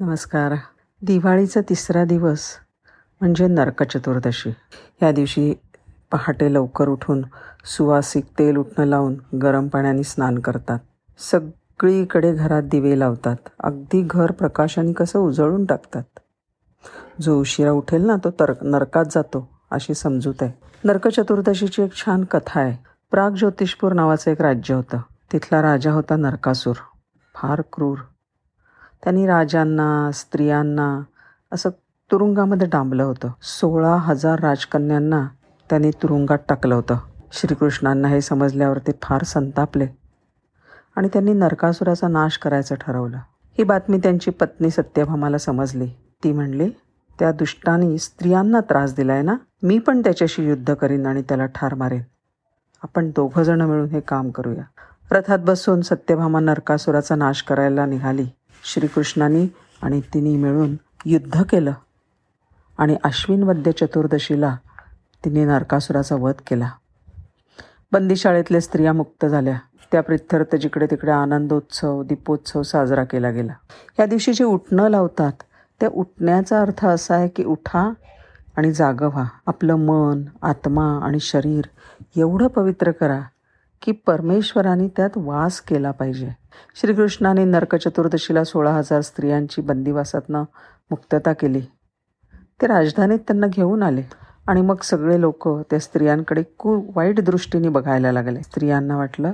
नमस्कार. दिवाळीचा तिसरा दिवस म्हणजे नरक चतुर्दशी या दिवशी पहाटे लवकर उठून सुवासिक तेल उठणं लावून गरम पाण्याने स्नान करतात. सगळीकडे घरात दिवे लावतात. अगदी घर प्रकाशाने कसं उजळून टाकतात. जो उशिरा उठेल ना तो तर नरकात जातो अशी समजूत आहे. नरक चतुर्दशीची एक छान कथा आहे. प्राग ज्योतिषपूर नावाचं एक राज्य होतं. तिथला राजा होता नरकासूर. फार क्रूर. त्यांनी राजांना स्त्रियांना असं तुरुंगामध्ये डांबलं होतं. सोळा हजार राजकन्यांना त्यांनी तुरुंगात टाकलं होतं. श्रीकृष्णांना हे समजल्यावर ते फार संतापले आणि त्यांनी नरकासुराचा नाश करायचं ठरवलं. ही बातमी त्यांची पत्नी सत्यभामाला समजली. ती म्हणली त्या दुष्टांनी स्त्रियांना त्रास दिलाय ना? मी पण त्याच्याशी युद्ध करीन आणि त्याला ठार मारेन. आपण दोघंजणं मिळून हे काम करूया. रथात बसून सत्यभामा नरकासुराचा नाश करायला निघाली. श्रीकृष्णानी आणि तिने मिळून युद्ध केलं. आणि अश्विन वद्य चतुर्दशीला तिने नरकासुराचा वध केला. बंदीशाळेतल्या स्त्रिया मुक्त झाल्या. त्या प्रित्यर्थ जिकडे तिकडे आनंदोत्सव दीपोत्सव साजरा केला गेला. या दिवशी जे उठणं लावतात त्या उठण्याचा अर्थ असा आहे की उठा आणि जागं व्हा. आपलं मन आत्मा आणि शरीर एवढं पवित्र करा की परमेश्वराने त्यात वास केला पाहिजे. श्रीकृष्णाने नरक चतुर्दशीला सोळा हजार स्त्रियांची बंदिवासातनं मुक्तता केली. ते राजधानीत त्यांना घेऊन आले आणि मग सगळे लोक त्या स्त्रियांकडे खूप वाईट दृष्टीने बघायला लागले. स्त्रियांना वाटलं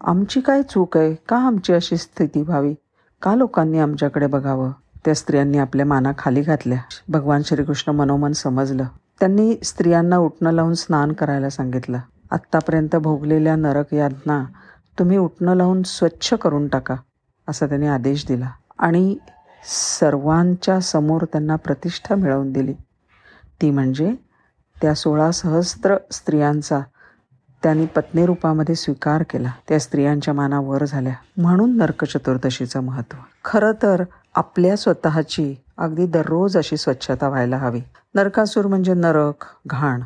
आमची काय चूक आहे? का आमची अशी स्थिती व्हावी? का लोकांनी आमच्याकडे बघावं? त्या स्त्रियांनी आपल्या माना खाली घातल्या. भगवान श्रीकृष्ण मनोमन समजलं. त्यांनी स्त्रियांना उठणं लावून स्नान करायला सांगितलं. आत्तापर्यंत भोगलेल्या नरक यातना तुम्ही उठणं लावून स्वच्छ करून टाका असा त्यांनी आदेश दिला. आणि सर्वांच्या समोर त्यांना प्रतिष्ठा मिळवून दिली. ती म्हणजे त्या सोळा सहस्त्र स्त्रियांचा त्यांनी पत्नी रूपामध्ये स्वीकार केला. त्या स्त्रियांच्या मानावर झाल्या. म्हणून नरक चतुर्दशीचं महत्त्व. खरं तर आपल्या स्वतःची अगदी दररोज अशी स्वच्छता व्हायला हवी. नरकासूर म्हणजे नरक घाण.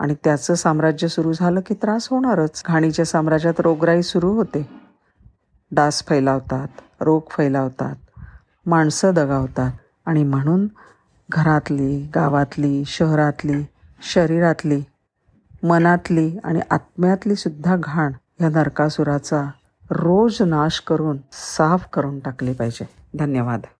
आणि त्याचं साम्राज्य सुरू झालं की त्रास होणारच. घाणीच्या साम्राज्यात रोगराई सुरू होते. डास फैलावतात रोग फैलावतात माणसं दगावतात आणि म्हणून घरातली गावातली शहरातली शरीरातली मनातली आणि आत्म्यातली सुद्धा घाण या नरकासुराचा रोज नाश करून साफ करून टाकली पाहिजे. धन्यवाद.